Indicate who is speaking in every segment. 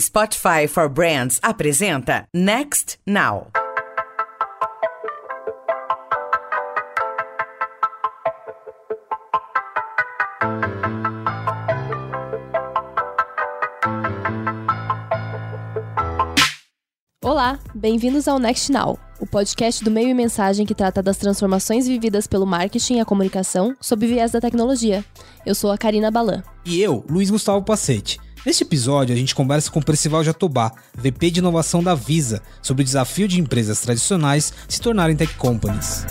Speaker 1: Spotify for Brands apresenta Next Now.
Speaker 2: Olá, bem-vindos ao Next Now, o podcast do Meio e Mensagem que trata das transformações vividas pelo marketing e a comunicação sob viés da tecnologia. Eu sou a Karina Balan.
Speaker 3: E eu, Luiz Gustavo Pacete. Neste episódio, a gente conversa com o Percival Jatobá, VP de Inovação da Visa, sobre o desafio de empresas tradicionais se tornarem tech companies.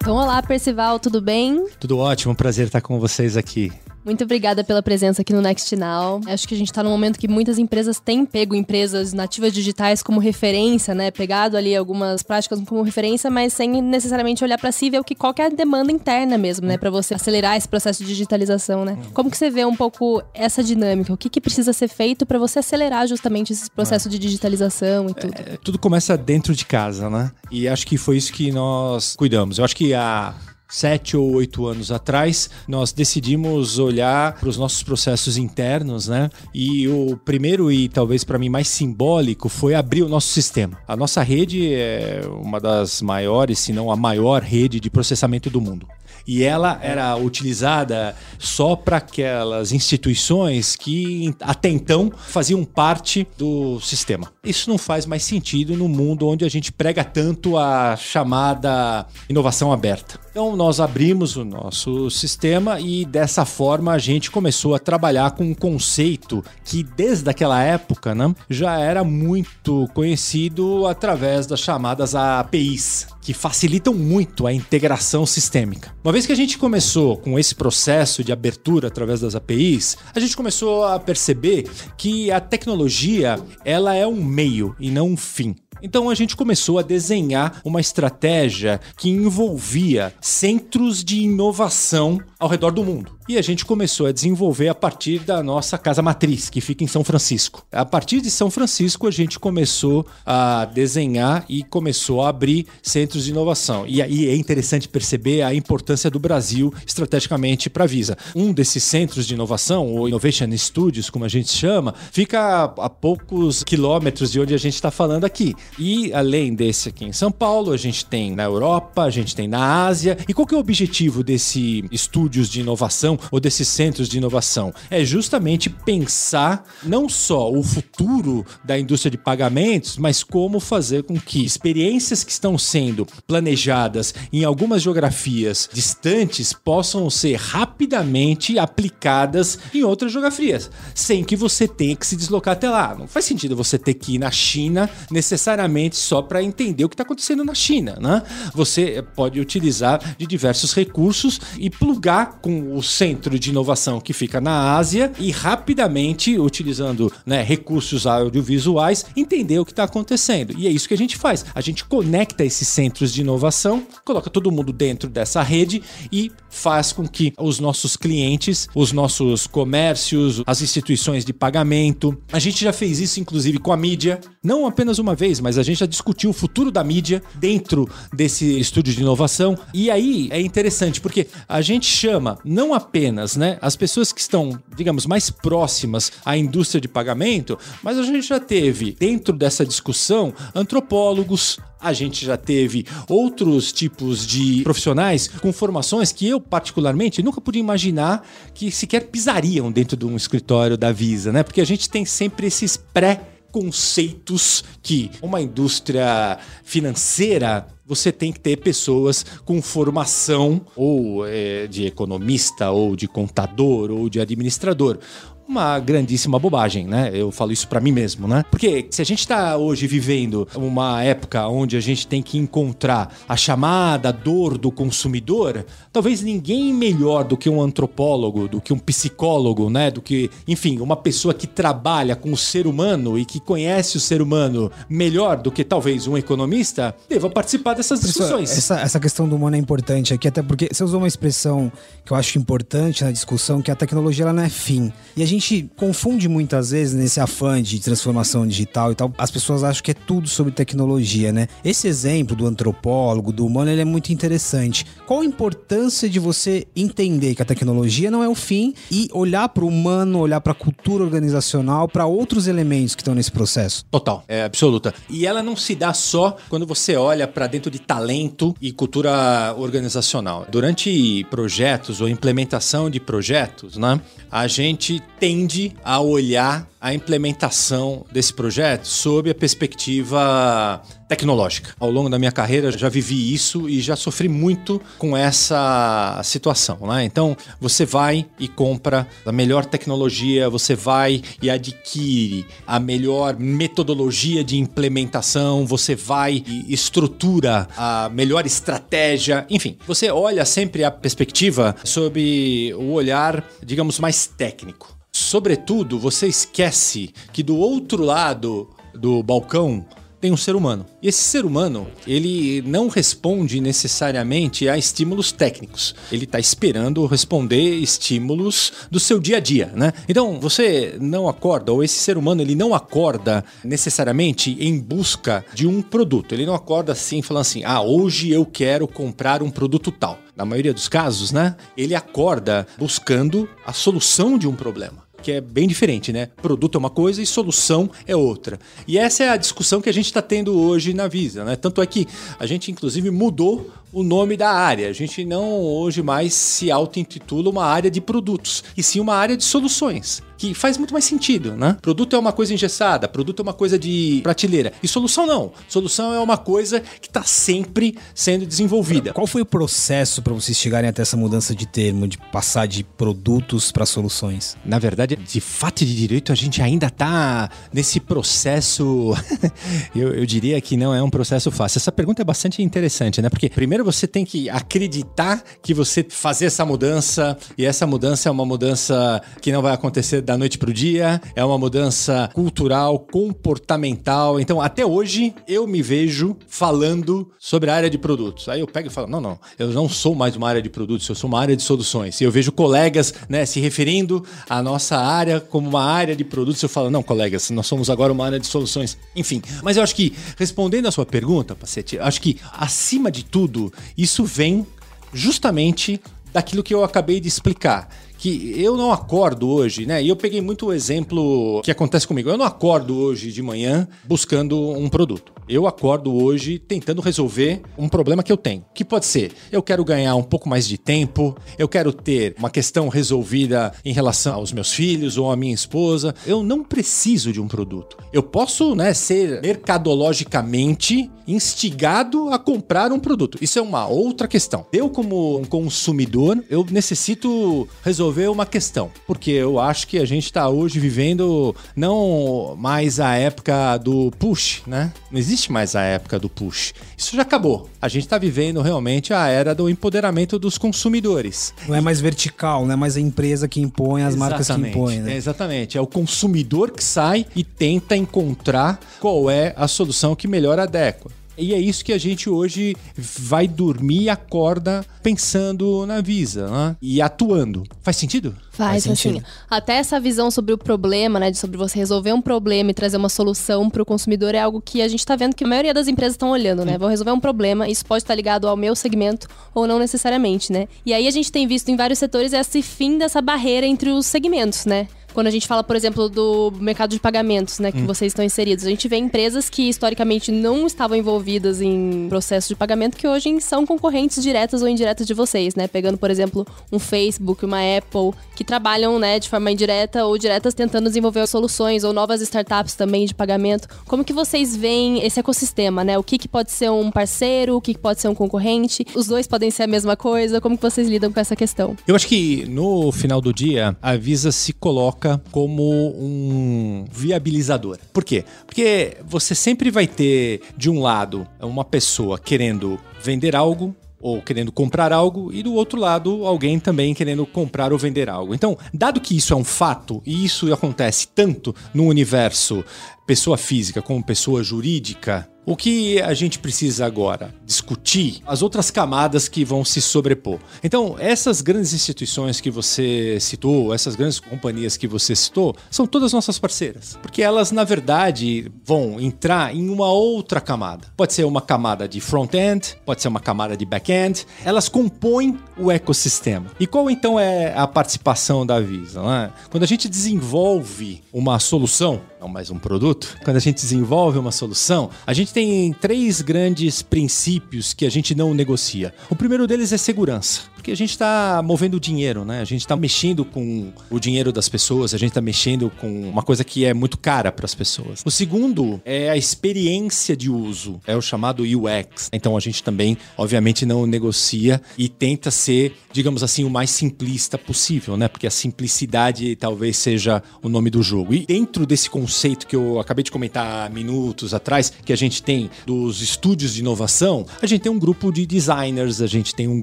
Speaker 2: Então, olá, Percival, tudo bem?
Speaker 4: Tudo ótimo, prazer estar com vocês aqui.
Speaker 2: Muito obrigada pela presença aqui no Next Now. Acho que a gente está num momento que muitas empresas têm pego empresas nativas digitais como referência, né? Pegado ali algumas práticas como referência, mas sem necessariamente olhar para si e ver o que qual que é a demanda interna mesmo, né? Para você acelerar esse processo de digitalização, né? Como que você vê um pouco essa dinâmica? O que, que precisa ser feito para você acelerar justamente esse processo de digitalização e tudo?
Speaker 4: É, tudo começa dentro de casa, né? E acho que foi isso que nós cuidamos. Eu acho que a sete ou oito anos atrás, nós decidimos olhar para os nossos processos internos, né? E o primeiro e talvez para mim mais simbólico foi abrir o nosso sistema. A nossa rede é uma das maiores, se não a maior rede de processamento do mundo e ela era utilizada só para aquelas instituições que até então faziam parte do sistema. Isso não faz mais sentido no mundo onde a gente prega tanto a chamada inovação aberta. Então nós abrimos o nosso sistema e dessa forma a gente começou a trabalhar com um conceito que desde aquela época né, já era muito conhecido através das chamadas APIs, que facilitam muito a integração sistêmica. Uma vez que a gente começou com esse processo de abertura através das APIs, a gente começou a perceber que a tecnologia ela é um meio e não um fim. Então a gente começou a desenhar uma estratégia que envolvia centros de inovação ao redor do mundo. E a gente começou a desenvolver a partir da nossa casa matriz, que fica em São Francisco. A partir de São Francisco, a gente começou a desenhar e começou a abrir centros de inovação. E aí é interessante perceber a importância do Brasil estrategicamente para a Visa. Um desses centros de inovação, o Innovation Studios, como a gente chama, fica a poucos quilômetros de onde a gente está falando aqui. E além desse aqui em São Paulo, a gente tem na Europa, a gente tem na Ásia. E qual que é o objetivo desse estúdios de inovação? Ou desses centros de inovação? É justamente pensar não só o futuro da indústria de pagamentos, mas como fazer com que experiências que estão sendo planejadas em algumas geografias distantes possam ser rapidamente aplicadas em outras geografias, sem que você tenha que se deslocar até lá. Não faz sentido você ter que ir na China necessariamente só para entender o que está acontecendo na China, né? Você pode utilizar de diversos recursos e plugar com o centro centro de inovação que fica na Ásia e rapidamente, utilizando né, recursos audiovisuais, entender o que está acontecendo. E é isso que a gente faz. A gente conecta esses centros de inovação, coloca todo mundo dentro dessa rede e faz com que os nossos clientes, os nossos comércios, as instituições de pagamento, a gente já fez isso inclusive com a mídia, não apenas uma vez, mas a gente já discutiu o futuro da mídia dentro desse estúdio de inovação. E aí é interessante porque a gente chama não apenas apenas né, as pessoas que estão, digamos, mais próximas à indústria de pagamento, mas a gente já teve, dentro dessa discussão, antropólogos, a gente já teve outros tipos de profissionais com formações que eu, particularmente, nunca podia imaginar que sequer pisariam dentro de um escritório da Visa, né? Porque a gente tem sempre esses pré conceitos que uma indústria financeira você tem que ter pessoas com formação ou é, de economista, ou de contador, ou de administrador uma grandíssima bobagem, né? Eu falo isso para mim mesmo, né? Porque se a gente tá hoje vivendo uma época onde a gente tem que encontrar a chamada dor do consumidor, talvez ninguém melhor do que um antropólogo, do que um psicólogo, né? Do que, enfim, uma pessoa que trabalha com o ser humano e que conhece o ser humano melhor do que talvez um economista, deva participar dessas discussões.
Speaker 3: Essa, essa questão do humano é importante aqui, até porque você usou uma expressão que eu acho importante na discussão, que a tecnologia ela não é fim. E a gente gente confunde muitas vezes nesse afã de transformação digital e tal. As pessoas acham que é tudo sobre tecnologia, né? Esse exemplo do antropólogo, do humano, ele é muito interessante. Qual a importância de você entender que a tecnologia não é o fim e olhar para o humano, olhar para a cultura organizacional, para outros elementos que estão nesse processo?
Speaker 4: Total, é absoluta. E ela não se dá só quando você olha para dentro de talento e cultura organizacional. Durante projetos ou implementação de projetos, né, a gente tende a olhar a implementação desse projeto sob a perspectiva tecnológica. Ao longo da minha carreira já vivi isso e já sofri muito com essa situação. Né? Então você vai e compra a melhor tecnologia, você vai e adquire a melhor metodologia de implementação, você vai e estrutura a melhor estratégia, enfim, você olha sempre a perspectiva sob o olhar, digamos, mais técnico. Sobretudo, você esquece que do outro lado do balcão tem um ser humano. E esse ser humano, ele não responde necessariamente a estímulos técnicos. Ele está esperando responder estímulos do seu dia a dia, né? Então, você não acorda, ou esse ser humano, ele não acorda necessariamente em busca de um produto. Ele não acorda assim, falando assim, ah, hoje eu quero comprar um produto tal. Na maioria dos casos, né? Ele acorda buscando a solução de um problema que é bem diferente, né? Produto é uma coisa e solução é outra. E essa é a discussão que a gente está tendo hoje na Visa, né? Tanto é que a gente, inclusive, mudou o nome da área. A gente não hoje mais se auto-intitula uma área de produtos, e sim uma área de soluções que faz muito mais sentido, né? Produto é uma coisa engessada, produto é uma coisa de prateleira. E solução não. Solução é uma coisa que está sempre sendo desenvolvida.
Speaker 3: Qual foi o processo para vocês chegarem até essa mudança de termo, de passar de produtos para soluções?
Speaker 4: Na verdade, de fato e de direito, a gente ainda está nesse processo. eu, eu diria que não é um processo fácil. Essa pergunta é bastante interessante, né? Porque primeiro você tem que acreditar que você fazer essa mudança e essa mudança é uma mudança que não vai acontecer da noite para o dia, é uma mudança cultural, comportamental. Então, até hoje, eu me vejo falando sobre a área de produtos. Aí eu pego e falo: não, não, eu não sou mais uma área de produtos, eu sou uma área de soluções. E eu vejo colegas né, se referindo à nossa área como uma área de produtos. Eu falo: não, colegas, nós somos agora uma área de soluções. Enfim, mas eu acho que, respondendo a sua pergunta, Pacete, acho que, acima de tudo, isso vem justamente daquilo que eu acabei de explicar que eu não acordo hoje, né? E eu peguei muito o exemplo que acontece comigo. Eu não acordo hoje de manhã buscando um produto. Eu acordo hoje tentando resolver um problema que eu tenho. Que pode ser, eu quero ganhar um pouco mais de tempo, eu quero ter uma questão resolvida em relação aos meus filhos ou à minha esposa. Eu não preciso de um produto. Eu posso, né, ser mercadologicamente instigado a comprar um produto. Isso é uma outra questão. Eu como um consumidor, eu necessito resolver uma questão, porque eu acho que a gente está hoje vivendo não mais a época do push, né? Não existe existe mais a época do push. Isso já acabou. A gente está vivendo realmente a era do empoderamento dos consumidores.
Speaker 3: Não é mais vertical, não é mais a empresa que impõe, as exatamente, marcas que impõem. Né?
Speaker 4: É, exatamente. É o consumidor que sai e tenta encontrar qual é a solução que melhor adequa. E é isso que a gente hoje vai dormir e acorda pensando na Visa né? e atuando. Faz sentido?
Speaker 2: Faz, Faz assim. Até essa visão sobre o problema, né? Sobre você resolver um problema e trazer uma solução para o consumidor é algo que a gente está vendo que a maioria das empresas estão olhando, né? Vou resolver um problema, isso pode estar ligado ao meu segmento ou não necessariamente, né? E aí a gente tem visto em vários setores esse fim dessa barreira entre os segmentos, né? Quando a gente fala, por exemplo, do mercado de pagamentos, né, que hum. vocês estão inseridos, a gente vê empresas que historicamente não estavam envolvidas em processo de pagamento que hoje são concorrentes diretas ou indiretas de vocês, né? Pegando, por exemplo, um Facebook, uma Apple, que trabalham, né, de forma indireta ou diretas tentando desenvolver soluções ou novas startups também de pagamento. Como que vocês veem esse ecossistema, né? O que, que pode ser um parceiro, o que, que pode ser um concorrente? Os dois podem ser a mesma coisa? Como que vocês lidam com essa questão?
Speaker 4: Eu acho que no final do dia, a Visa se coloca como um viabilizador. Por quê? Porque você sempre vai ter, de um lado, uma pessoa querendo vender algo, ou querendo comprar algo, e do outro lado, alguém também querendo comprar ou vender algo. Então, dado que isso é um fato, e isso acontece tanto no universo pessoa física como pessoa jurídica, O que a gente precisa agora discutir as outras camadas que vão se sobrepor. Então, essas grandes instituições que você citou, essas grandes companhias que você citou, são todas nossas parceiras, porque elas na verdade vão entrar em uma outra camada. Pode ser uma camada de front-end, pode ser uma camada de back-end. Elas compõem o ecossistema. E qual então é a participação da Visa? Né? Quando a gente desenvolve uma solução, não mais um produto, quando a gente desenvolve uma solução, a gente tem três grandes princípios que a gente não negocia. O primeiro deles é segurança, porque a gente está movendo dinheiro, né? A gente está mexendo com o dinheiro das pessoas, a gente está mexendo com uma coisa que é muito cara para as pessoas. O segundo é a experiência de uso, é o chamado UX. Então a gente também, obviamente, não negocia e tenta ser, digamos assim, o mais simplista possível, né? Porque a simplicidade talvez seja o nome do jogo. E dentro desse conceito que eu acabei de comentar minutos atrás, que a gente tem dos estúdios de inovação, a gente tem um grupo de designers, a gente tem um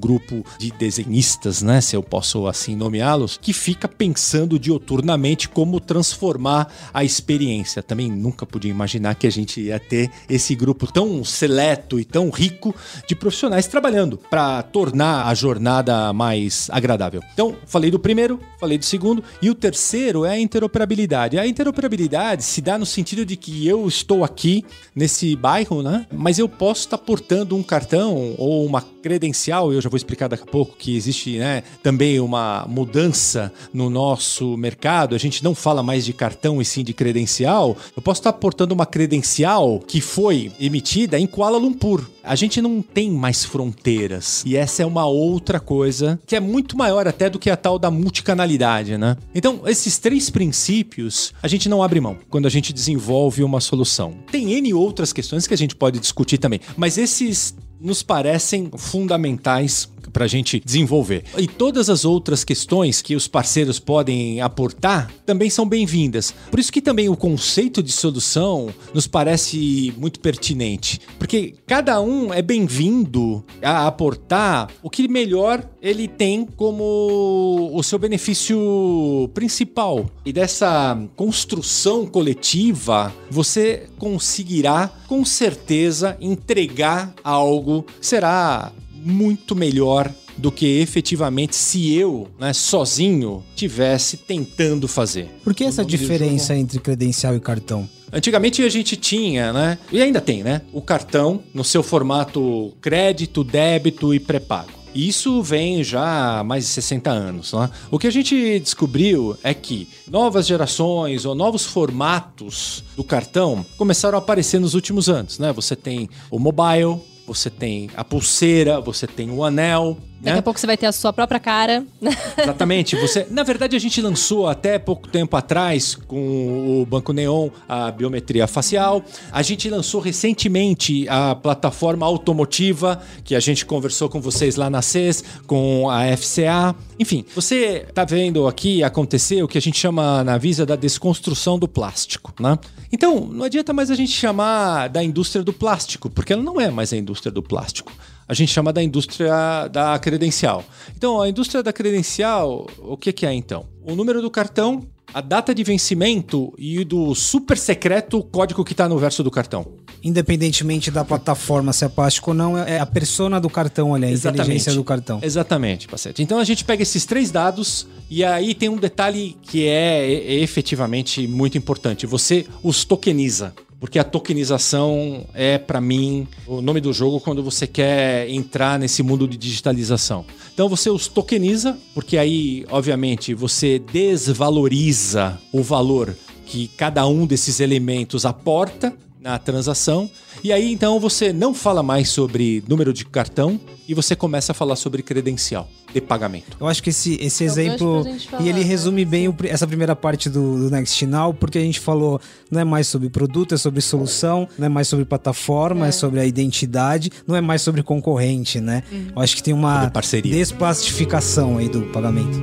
Speaker 4: grupo de desenhistas, né? Se eu posso assim nomeá-los, que fica pensando dioturnamente como transformar a experiência. Também nunca podia imaginar que a gente ia ter esse grupo tão seleto e tão rico de profissionais trabalhando para tornar a jornada mais agradável. Então, falei do primeiro, falei do segundo, e o terceiro é a interoperabilidade. A interoperabilidade se dá no sentido de que eu estou aqui nesse bairro, né? Mas eu posso estar portando um cartão ou uma credencial, eu já vou explicar daqui a pouco que existe né, também uma mudança no nosso mercado, a gente não fala mais de cartão e sim de credencial. Eu posso estar portando uma credencial que foi emitida em Kuala Lumpur. A gente não tem mais fronteiras. E essa é uma outra coisa que é muito maior até do que a tal da multicanalidade, né? Então, esses três princípios a gente não abre mão quando a gente desenvolve uma solução. Tem N outras questões que a gente pode discutir também, mas esses nos parecem fundamentais para a gente desenvolver. E todas as outras questões que os parceiros podem aportar também são bem-vindas. Por isso que também o conceito de solução nos parece muito pertinente, porque cada um é bem-vindo a aportar o que melhor ele tem como o seu benefício principal. E dessa construção coletiva, você conseguirá com certeza entregar algo será muito melhor do que efetivamente se eu, né, sozinho, tivesse tentando fazer.
Speaker 3: Por que essa diferença entre credencial e cartão?
Speaker 4: Antigamente a gente tinha, né? E ainda tem, né? O cartão no seu formato crédito, débito e pré-pago. Isso vem já há mais de 60 anos. Né? O que a gente descobriu é que novas gerações ou novos formatos do cartão começaram a aparecer nos últimos anos. Né? Você tem o mobile, você tem a pulseira, você tem o anel.
Speaker 2: Daqui
Speaker 4: né?
Speaker 2: a pouco você vai ter a sua própria cara.
Speaker 4: Exatamente. Você, na verdade, a gente lançou até pouco tempo atrás com o Banco Neon a biometria facial. A gente lançou recentemente a plataforma automotiva que a gente conversou com vocês lá na CES, com a FCA. Enfim, você está vendo aqui acontecer o que a gente chama na Visa da desconstrução do plástico, né? Então, não adianta mais a gente chamar da indústria do plástico, porque ela não é mais a indústria do plástico a gente chama da indústria da credencial. Então, a indústria da credencial, o que, que é então? O número do cartão, a data de vencimento e do super secreto código que está no verso do cartão.
Speaker 3: Independentemente da plataforma, se é plástico ou não, é a persona do cartão ali, a
Speaker 4: Exatamente.
Speaker 3: inteligência do cartão.
Speaker 4: Exatamente, Pacete. Então a gente pega esses três dados e aí tem um detalhe que é, é efetivamente muito importante. Você os tokeniza. Porque a tokenização é, para mim, o nome do jogo quando você quer entrar nesse mundo de digitalização. Então você os tokeniza, porque aí, obviamente, você desvaloriza o valor que cada um desses elementos aporta na transação. E aí então você não fala mais sobre número de cartão e você começa a falar sobre credencial de pagamento.
Speaker 3: Eu acho que esse, esse
Speaker 2: É
Speaker 3: exemplo.
Speaker 2: falar,
Speaker 3: e ele
Speaker 2: né?
Speaker 3: resume bem o essa primeira parte do, do Next Now, porque a gente falou não é mais sobre produto, é sobre solução, não é mais sobre plataforma, é, sobre a identidade, não é mais sobre concorrente, né?
Speaker 2: Uhum.
Speaker 3: Eu acho que tem uma desplastificação aí do pagamento.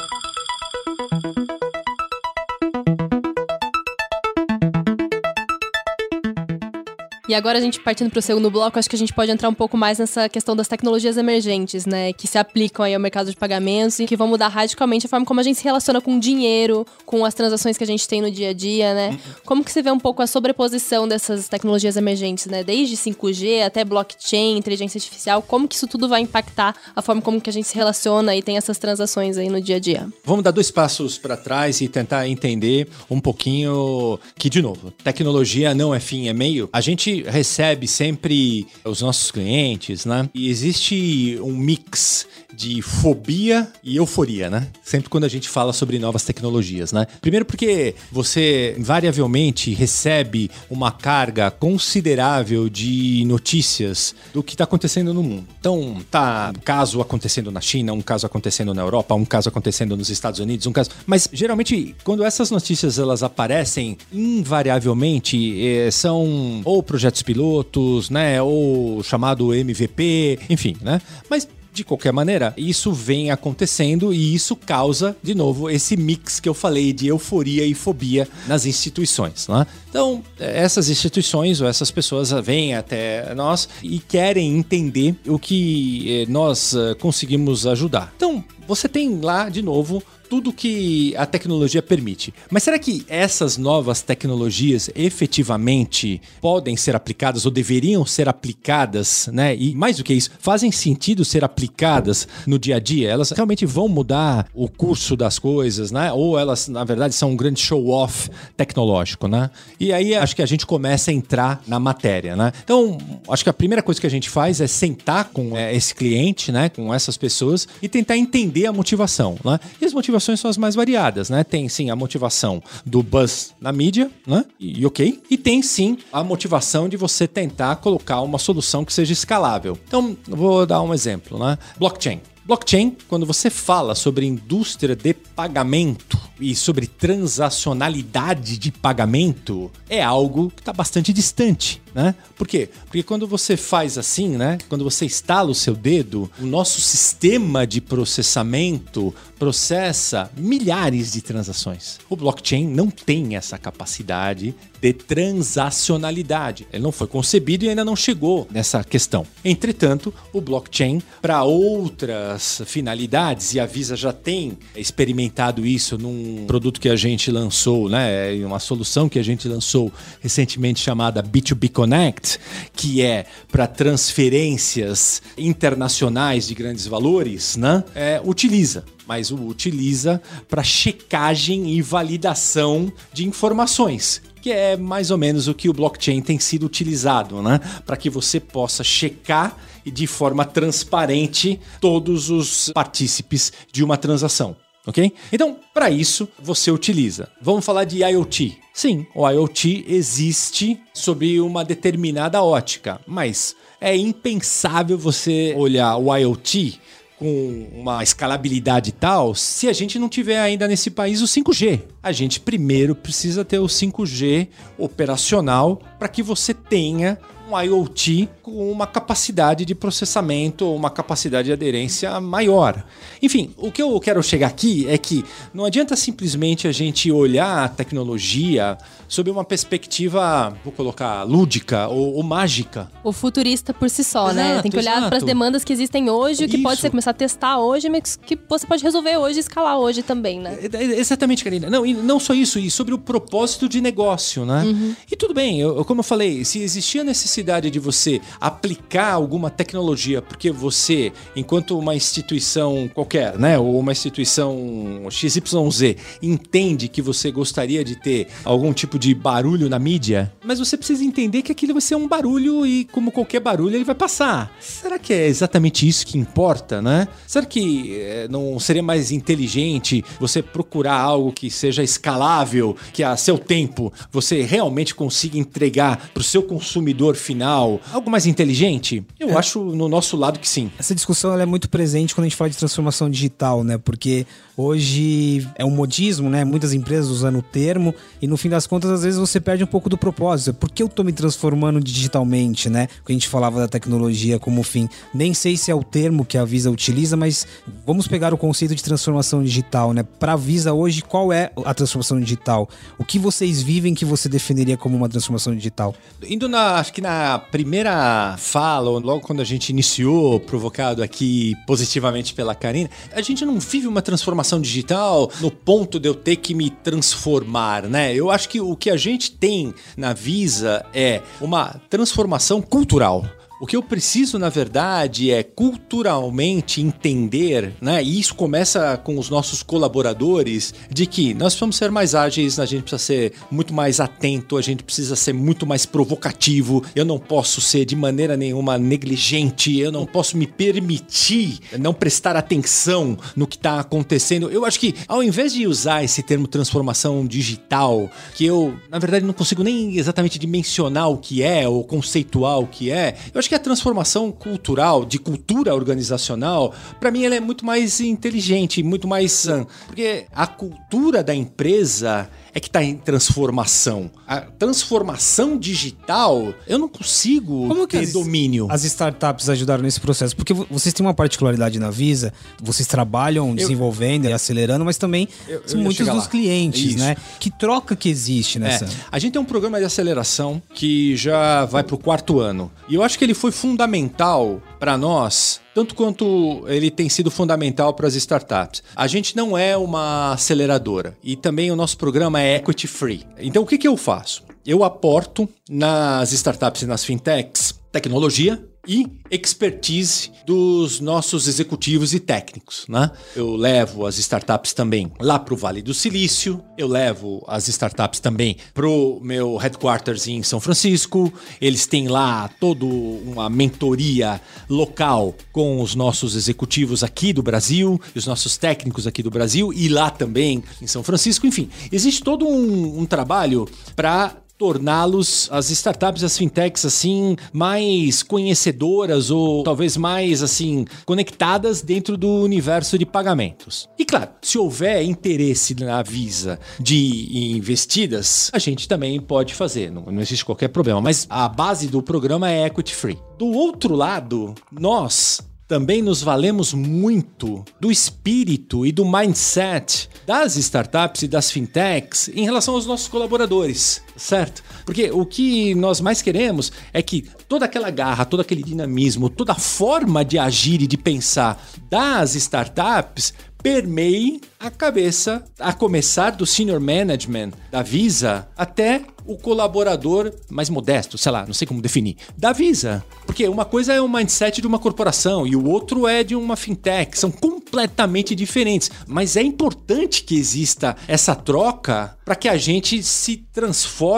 Speaker 2: E agora a gente partindo para o segundo bloco, acho que a gente pode entrar um pouco mais nessa questão das tecnologias emergentes, né, que se aplicam aí ao mercado de pagamentos e que vão mudar radicalmente a forma como a gente se relaciona com o dinheiro, com as transações que a gente tem no dia a dia, né? Como que você vê um pouco a sobreposição dessas tecnologias emergentes, né? Desde 5G até blockchain, inteligência artificial, como que isso tudo vai impactar a forma como que a gente se relaciona e tem essas transações aí no dia a dia?
Speaker 4: Vamos dar dois passos para trás e tentar entender um pouquinho que, de novo, tecnologia não é fim, é meio. A gente recebe sempre os nossos clientes, né? E existe um mix de fobia e euforia, né? Sempre quando a gente fala sobre novas tecnologias, né? Primeiro porque você invariavelmente recebe uma carga considerável de notícias do que está acontecendo no mundo. Então, tá um caso acontecendo na China, um caso acontecendo na Europa, um caso acontecendo nos Estados Unidos, um caso. Mas geralmente, quando essas notícias elas aparecem, invariavelmente eh, são ou projetos pilotos, né? Ou chamado MVP, enfim, né? Mas de qualquer maneira, isso vem acontecendo e isso causa, de novo, esse mix que eu falei de euforia e fobia nas instituições. Né? Então, essas instituições ou essas pessoas vêm até nós e querem entender o que eh, nós eh, conseguimos ajudar. Então, você tem lá, de novo, tudo que a tecnologia permite. Mas será que essas novas tecnologias efetivamente podem ser aplicadas ou deveriam ser aplicadas, né? E mais do que isso, fazem sentido ser aplicadas no dia a dia? Elas realmente vão mudar o curso das coisas, né? Ou elas, na verdade, são um grande show-off tecnológico, né? E aí acho que a gente começa a entrar na matéria, né? Então, acho que a primeira coisa que a gente faz é sentar com é, esse cliente, né? Com essas pessoas e tentar entender a motivação, né? E as motivações motivações são as mais variadas, né? Tem sim a motivação do buzz na mídia, né? E, e ok. E tem sim a motivação de você tentar colocar uma solução que seja escalável. Então, vou dar um exemplo, né? Blockchain. Blockchain, quando você fala sobre indústria de pagamento e sobre transacionalidade de pagamento, é algo que está bastante distante, né? Por quê? Porque quando você faz assim, né? Quando você estala o seu dedo, o nosso sistema de processamento processa milhares de transações. O blockchain não tem essa capacidade de transacionalidade. Ele não foi concebido e ainda não chegou nessa questão. Entretanto, o blockchain, para outras finalidades, e a Visa já tem experimentado isso num produto que a gente lançou, né? Uma solução que a gente lançou recentemente chamada B2B Connect, que é para transferências internacionais de grandes valores, né? É, utiliza mas o utiliza para checagem e validação de informações que é mais ou menos o que o blockchain tem sido utilizado, né? Para que você possa checar de forma transparente todos os partícipes de uma transação. Ok? Então, para isso, você utiliza. Vamos falar de IoT. Sim, o IoT existe sob uma determinada ótica, mas é impensável você olhar o IoT com uma escalabilidade tal se a gente não tiver ainda nesse país o 5G. A gente primeiro precisa ter o 5G operacional para que você tenha um IoT com uma capacidade de processamento, uma capacidade de aderência maior. Enfim, o que eu quero chegar aqui é que não adianta simplesmente a gente olhar a tecnologia sob uma perspectiva, vou colocar, lúdica ou, ou mágica.
Speaker 2: O futurista por si só, né? exato, né? Tem que olhar para as demandas que existem hoje, o que Isso. pode ser começar a testar hoje, mas que você pode resolver hoje e escalar hoje também, né?
Speaker 4: É, é, exatamente, Karina. Não, e não só isso, e sobre o propósito de negócio, né? Uhum. E tudo bem, eu, como eu falei, se existia necessidade de você aplicar alguma tecnologia, porque você, enquanto uma instituição qualquer, né, ou uma instituição XYZ, entende que você gostaria de ter algum tipo de barulho na mídia, mas você precisa entender que aquilo vai ser um barulho e, como qualquer barulho, ele vai passar. Será que é exatamente isso que importa, né? Será que é, não seria mais inteligente você procurar algo que seja escalável, que a seu tempo você realmente consiga entregar para o seu consumidor final algo mais inteligente? Eu é. acho no nosso lado que sim.
Speaker 3: Essa discussão é muito presente quando a gente fala de transformação digital, né? Porque hoje é um modismo, né? Muitas empresas usando o termo e no fim das contas às vezes você perde um pouco do propósito. Por que eu tô me transformando digitalmente, né? Porque a gente falava da tecnologia como fim. Nem sei se é o termo que a Visa utiliza, mas vamos pegar o conceito de transformação digital, né? Para a Visa hoje, qual é a transformação digital? O que vocês vivem que você definiria como uma transformação digital?
Speaker 4: Indo na, acho que na primeira fala, logo quando a gente iniciou, provocado aqui positivamente pela Karina, a gente não vive uma transformação digital no ponto de eu ter que me transformar, né? Eu acho que o que a gente tem na Visa é uma transformação cultural. O que eu preciso, na verdade, é culturalmente entender, né? E isso começa com os nossos colaboradores, de que nós precisamos ser mais ágeis, a gente precisa ser muito mais atento, a gente precisa ser muito mais provocativo. Eu não posso ser de maneira nenhuma negligente, eu não posso me permitir não prestar atenção no que está acontecendo. Eu acho que, ao invés de usar esse termo transformação digital, que eu, na verdade, não consigo nem exatamente dimensionar o que é ou conceituar o que é, eu acho que a transformação cultural, de cultura organizacional, para mim ela é muito mais inteligente, muito mais. Porque a cultura da empresa é que está em transformação. A transformação digital, eu não consigo
Speaker 3: Como que
Speaker 4: ter
Speaker 3: as,
Speaker 4: domínio.
Speaker 3: As startups ajudaram nesse processo? Porque vocês têm uma particularidade na Visa, vocês trabalham desenvolvendo e acelerando, mas também
Speaker 4: Eu- eu
Speaker 3: muitos dos
Speaker 4: lá.
Speaker 3: clientes,
Speaker 4: Isso.
Speaker 3: né? Que troca que existe nessa.
Speaker 4: É, a gente tem um programa de aceleração que já vai para o quarto ano. E eu acho que ele foi fundamental para nós, tanto quanto ele tem sido fundamental para as startups. A gente não é uma aceleradora e também o nosso programa é equity free. Então o que, que eu faço? Eu aporto nas startups e nas fintechs tecnologia e expertise dos nossos executivos e técnicos, né? Eu levo as startups também lá para o Vale do Silício, eu levo as startups também pro meu headquarters em São Francisco. Eles têm lá toda uma mentoria local com os nossos executivos aqui do Brasil os nossos técnicos aqui do Brasil e lá também em São Francisco. Enfim, existe todo um, um trabalho para torná-los, as startups, as fintechs, assim, mais conhecedoras ou talvez mais, assim, conectadas dentro do universo de pagamentos. E claro, se houver interesse na Visa de investidas, a gente também pode fazer, não, não existe qualquer problema. Mas a base do programa é equity free. Do outro lado, nós também nos valemos muito do espírito e do mindset das startups e das fintechs em relação aos nossos colaboradores, certo? Porque o que nós mais queremos é que toda aquela garra, todo aquele dinamismo, toda a forma de agir e de pensar das startups permeie a cabeça, a começar do senior management da Visa até o colaborador mais modesto, sei lá, não sei como definir, da Visa. Porque uma coisa é o mindset de uma corporação e o outro é de uma fintech. São completamente diferentes. Mas é importante que exista essa troca para que a gente se transforme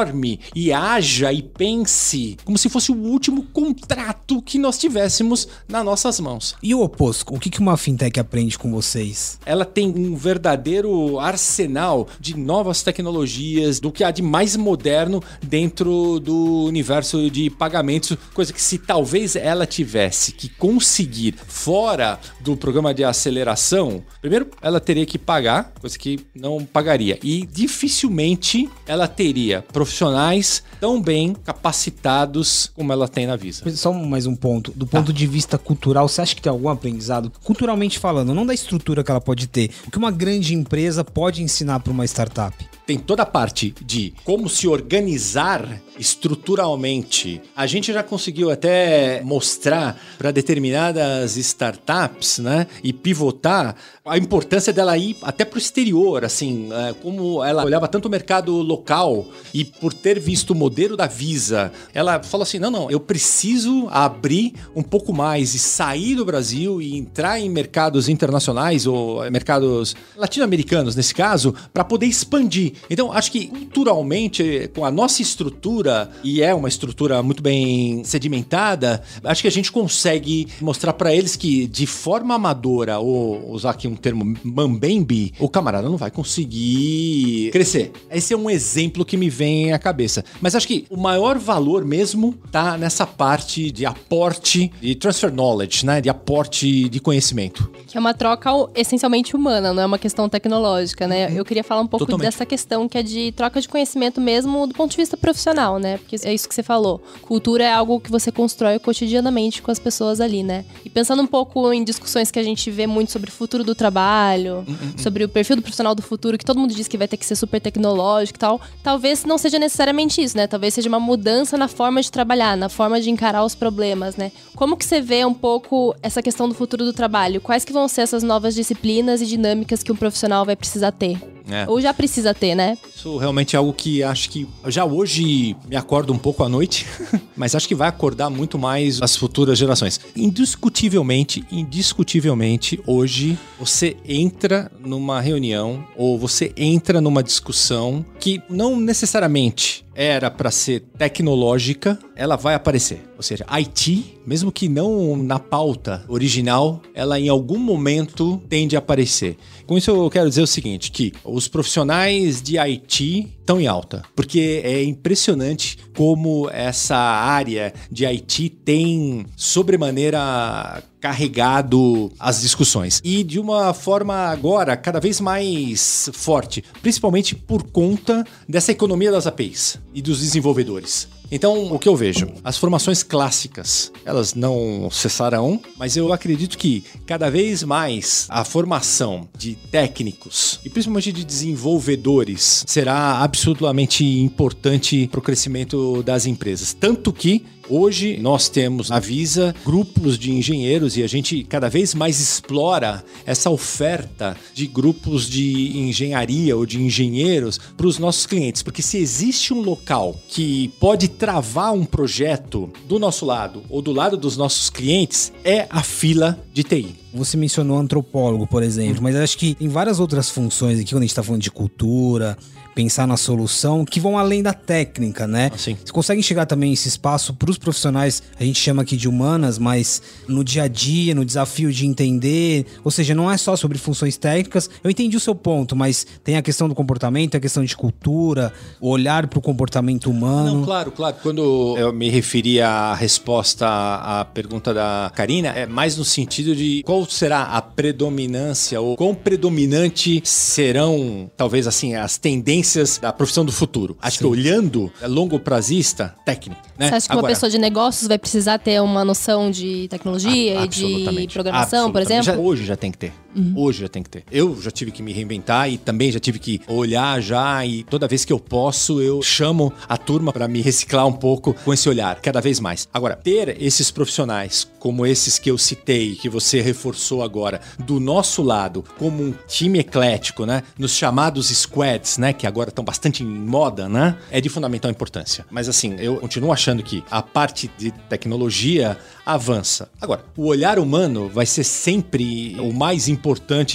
Speaker 4: e haja e pense como se fosse o último contrato que nós tivéssemos nas nossas mãos.
Speaker 3: E o oposto? O que que uma fintech aprende com vocês?
Speaker 4: ela tem um verdadeiro arsenal de novas tecnologias, do que há de mais moderno dentro do universo de pagamentos, coisa que se talvez ela tivesse que conseguir fora do programa de aceleração, primeiro ela teria que pagar, coisa que não pagaria, e dificilmente ela teria profissionais tão bem capacitados como ela tem na Visa.
Speaker 3: Só mais um ponto. Do ponto de vista cultural, você acha que tem algum aprendizado? Culturalmente falando, não da estrutura que ela pode ter. O que uma grande empresa pode ensinar para uma startup?
Speaker 4: Tem toda a parte de como se organizar estruturalmente. A gente já conseguiu até mostrar para determinadas startups, né, e pivotar a importância dela ir até para o exterior, assim, é, como ela olhava tanto o mercado local e por ter visto o modelo da Visa, ela falou assim: não, não, eu preciso abrir um pouco mais e sair do Brasil e entrar em mercados internacionais ou mercados latino-americanos, nesse caso, para poder expandir. Então, acho que culturalmente, com a nossa estrutura, e é uma estrutura muito bem sedimentada, acho que a gente consegue mostrar para eles que, de forma amadora, ou usar aqui um termo mambembe, o camarada não vai conseguir crescer. Esse é um exemplo que me vem à cabeça. Mas acho que o maior valor mesmo tá nessa parte de aporte de transfer knowledge, né? De aporte de conhecimento.
Speaker 2: Que é uma troca essencialmente humana, não é uma questão tecnológica, né? Eu queria falar um pouco
Speaker 4: Totalmente.
Speaker 2: dessa questão questão que é de troca de conhecimento mesmo do ponto de vista profissional, né? Porque é isso que você falou. Cultura é algo que você constrói cotidianamente com as pessoas ali, né? E pensando um pouco em discussões que a gente vê muito sobre o futuro do trabalho, sobre o perfil do profissional do futuro, que todo mundo diz que vai ter que ser super tecnológico e tal, talvez não seja necessariamente isso, né? Talvez seja uma mudança na forma de trabalhar, na forma de encarar os problemas, né? Como que você vê um pouco essa questão do futuro do trabalho? Quais que vão ser essas novas disciplinas e dinâmicas que um profissional vai precisar ter?
Speaker 4: É.
Speaker 2: Ou já precisa ter, né?
Speaker 4: Isso realmente é algo que acho que já hoje me acordo um pouco à noite, mas acho que vai acordar muito mais as futuras gerações. Indiscutivelmente, indiscutivelmente, hoje você entra numa reunião ou você entra numa discussão que não necessariamente era para ser tecnológica, ela vai aparecer. Ou seja, IT, mesmo que não na pauta original, ela em algum momento tende a aparecer. Com isso eu quero dizer o seguinte, que os profissionais de IT estão em alta, porque é impressionante como essa área de IT tem sobremaneira carregado as discussões. E de uma forma agora cada vez mais forte, principalmente por conta dessa economia das APIs e dos desenvolvedores. Então, o que eu vejo? As formações clássicas, elas não cessarão, mas eu acredito que cada vez mais a formação de técnicos e principalmente de desenvolvedores será absolutamente importante para o crescimento das empresas. Tanto que Hoje nós temos na Visa grupos de engenheiros e a gente cada vez mais explora essa oferta de grupos de engenharia ou de engenheiros para os nossos clientes, porque se existe um local que pode travar um projeto do nosso lado ou do lado dos nossos clientes, é a fila de TI.
Speaker 3: Você mencionou antropólogo, por exemplo, mas acho que tem várias outras funções aqui quando a gente está falando de cultura, pensar na solução, que vão além da técnica, né?
Speaker 4: Assim.
Speaker 3: Você consegue enxergar também esse espaço para os profissionais, a gente chama aqui de humanas, mas no dia a dia, no desafio de entender, ou seja, não é só sobre funções técnicas. Eu entendi o seu ponto, mas tem a questão do comportamento, a questão de cultura, o olhar para o comportamento humano.
Speaker 4: Não, claro, claro. Quando eu me referi à resposta à pergunta da Karina, é mais no sentido de qual será a predominância ou quão predominante serão, talvez assim, as tendências da profissão do futuro. Acho que olhando é longo prazista, técnico. Né?
Speaker 2: Você acha que uma
Speaker 4: Agora,
Speaker 2: pessoa de negócios vai precisar ter uma noção de tecnologia
Speaker 4: a-
Speaker 2: e de programação, por exemplo?
Speaker 4: Já- hoje já tem que ter. Hoje já tem que ter. Eu já tive que me reinventar e também já tive que olhar já e toda vez que eu posso eu chamo a turma para me reciclar um pouco com esse olhar, cada vez mais. Agora, ter esses profissionais como esses que eu citei, que você reforçou agora, do nosso lado, como um time eclético, né, nos chamados squads, né, que agora estão bastante em moda, né, é de fundamental importância. Mas assim, eu continuo achando que a parte de tecnologia avança. Agora, o olhar humano vai ser sempre o mais importante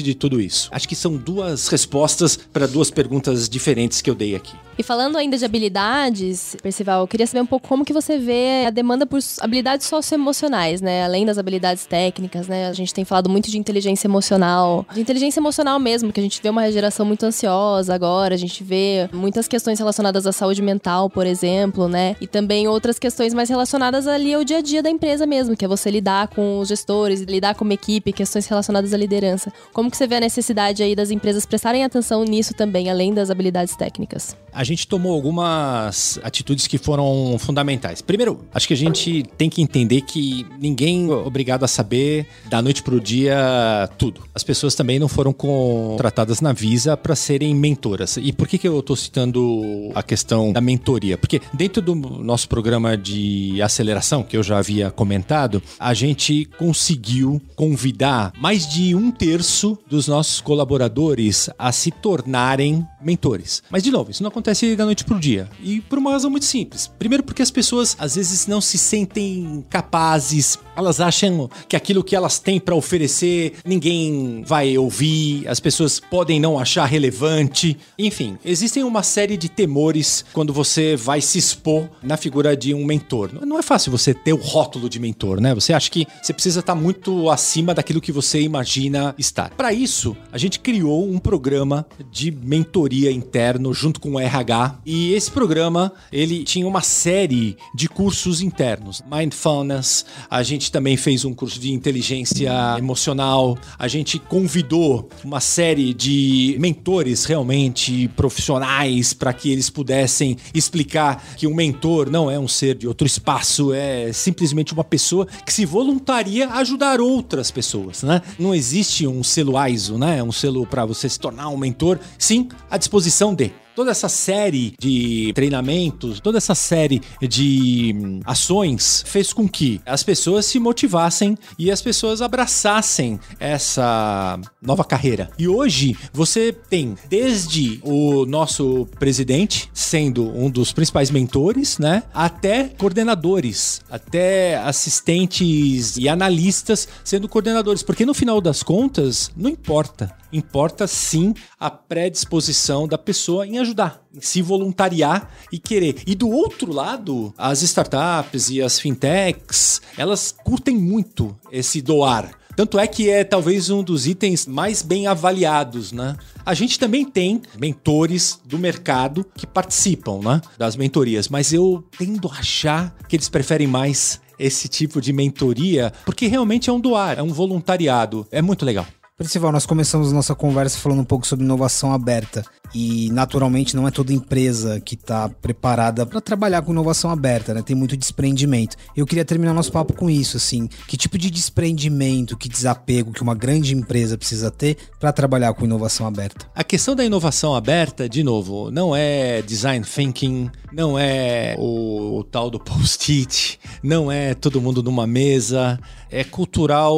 Speaker 4: de tudo isso. Acho que são duas respostas para duas perguntas diferentes que eu dei aqui.
Speaker 2: E falando ainda de habilidades, Percival, eu queria saber um pouco como que você vê a demanda por habilidades socioemocionais, né? Além das habilidades técnicas, né? A gente tem falado muito de inteligência emocional. De inteligência emocional mesmo, que a gente vê uma geração muito ansiosa agora, a gente vê muitas questões relacionadas à saúde mental, por exemplo, né? E também outras questões mais relacionadas ali ao dia a dia da empresa mesmo, que é você lidar com os gestores, lidar com uma equipe, questões relacionadas à liderança. Como que você vê a necessidade aí das empresas prestarem atenção nisso também, além das habilidades técnicas?
Speaker 4: A gente tomou algumas atitudes que foram fundamentais. Primeiro, acho que a gente tem que entender que ninguém é obrigado a saber da noite pro dia tudo. As pessoas também não foram contratadas na Visa para serem mentoras. E por que, que eu tô citando a questão da mentoria? Porque dentro do nosso programa de aceleração, que eu já havia comentado, a gente conseguiu convidar mais de um terço dos nossos colaboradores a se tornarem mentores. Mas, de novo, isso não acontece da noite pro dia. E por uma razão muito simples. Primeiro, porque as pessoas às vezes não se sentem capazes, elas acham que aquilo que elas têm para oferecer ninguém vai ouvir, as pessoas podem não achar relevante. Enfim, existem uma série de temores quando você vai se expor na figura de um mentor. Não é fácil você ter o rótulo de mentor, né? Você acha que você precisa estar muito acima daquilo que você imagina estar. Para isso, a gente criou um programa de mentoria interno junto com o RH e esse programa ele tinha uma série de cursos internos, mindfulness, a gente gente também fez um curso de inteligência emocional. A gente convidou uma série de mentores realmente profissionais para que eles pudessem explicar que um mentor não é um ser de outro espaço, é simplesmente uma pessoa que se voluntaria a ajudar outras pessoas, né? Não existe um selo ISO, né? Um selo para você se tornar um mentor, sim, à disposição de toda essa série de treinamentos, toda essa série de hum, ações fez com que as pessoas se motivassem e as pessoas abraçassem essa nova carreira. E hoje você tem desde o nosso presidente sendo um dos principais mentores, né, até coordenadores, até assistentes e analistas sendo coordenadores, porque no final das contas não importa Importa sim a predisposição da pessoa em ajudar, em se voluntariar e querer. E do outro lado, as startups e as fintechs, elas curtem muito esse doar. Tanto é que é talvez um dos itens mais bem avaliados, né? A gente também tem mentores do mercado que participam, né, das mentorias, mas eu tendo a achar que eles preferem mais esse tipo de mentoria, porque realmente é um doar, é um voluntariado, é muito legal.
Speaker 3: Principal, nós começamos nossa conversa falando um pouco sobre inovação aberta. E naturalmente não é toda empresa que está preparada para trabalhar com inovação aberta, né? Tem muito desprendimento. Eu queria terminar nosso papo com isso, assim. Que tipo de desprendimento, que desapego que uma grande empresa precisa ter para trabalhar com inovação aberta?
Speaker 4: A questão da inovação aberta, de novo, não é design thinking, não é o, o tal do post-it, não é todo mundo numa mesa, é cultural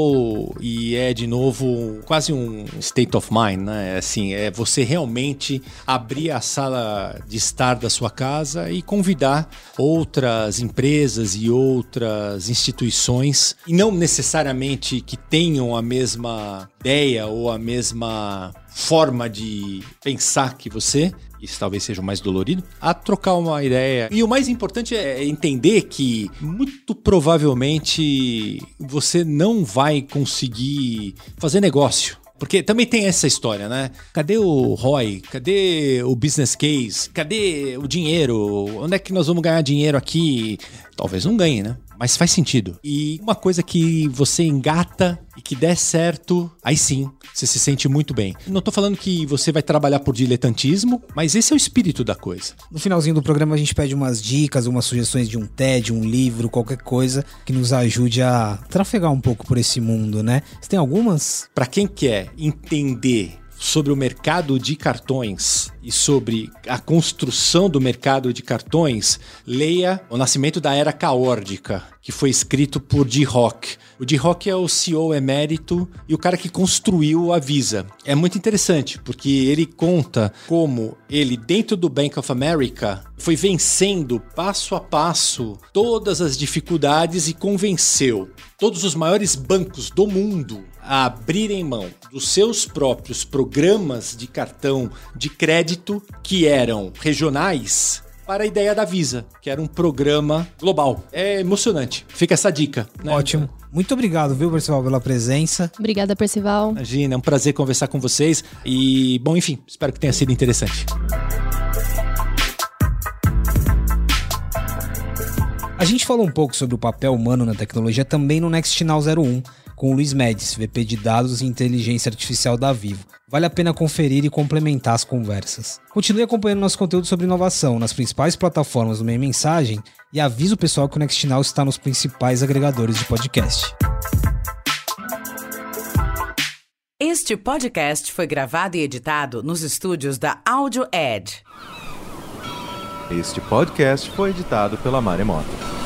Speaker 4: e é de novo quase um state of mind, né? Assim, é você realmente abrir a sala de estar da sua casa e convidar outras empresas e outras instituições, e não necessariamente que tenham a mesma ideia ou a mesma forma de pensar que você, isso talvez seja o mais dolorido, a trocar uma ideia. E o mais importante é entender que muito provavelmente você não vai conseguir fazer negócio porque também tem essa história, né? Cadê o ROI? Cadê o business case? Cadê o dinheiro? Onde é que nós vamos ganhar dinheiro aqui? Talvez não ganhe, né? Mas faz sentido. E uma coisa que você engata e que der certo, aí sim, você se sente muito bem. Não tô falando que você vai trabalhar por diletantismo, mas esse é o espírito da coisa.
Speaker 3: No finalzinho do programa a gente pede umas dicas, umas sugestões de um TED, um livro, qualquer coisa que nos ajude a trafegar um pouco por esse mundo, né? Você tem algumas?
Speaker 4: Para quem quer entender sobre o mercado de cartões e sobre a construção do mercado de cartões, leia O Nascimento da Era Caórdica, que foi escrito por D. Rock. O D. Rock é o CEO emérito e o cara que construiu a Visa. É muito interessante, porque ele conta como ele, dentro do Bank of America, foi vencendo passo a passo todas as dificuldades e convenceu todos os maiores bancos do mundo a abrirem mão dos seus próprios programas de cartão de crédito que eram regionais para a ideia da Visa, que era um programa global. É emocionante. Fica essa dica.
Speaker 3: Né? Ótimo. Muito obrigado, viu, Percival, pela presença.
Speaker 2: Obrigada, Percival.
Speaker 4: Imagina, é um prazer conversar com vocês. E, bom, enfim, espero que tenha sido interessante.
Speaker 3: A gente falou um pouco sobre o papel humano na tecnologia também no Next Now 01, com o Luiz Médici, VP de Dados e Inteligência Artificial da Vivo. Vale a pena conferir e complementar as conversas. Continue acompanhando nosso conteúdo sobre inovação nas principais plataformas do Meio Mensagem e avise o pessoal que o Next Now está nos principais agregadores de podcast.
Speaker 1: Este podcast foi gravado e editado nos estúdios da Audio Edge.
Speaker 5: Este podcast foi editado pela Maremoto.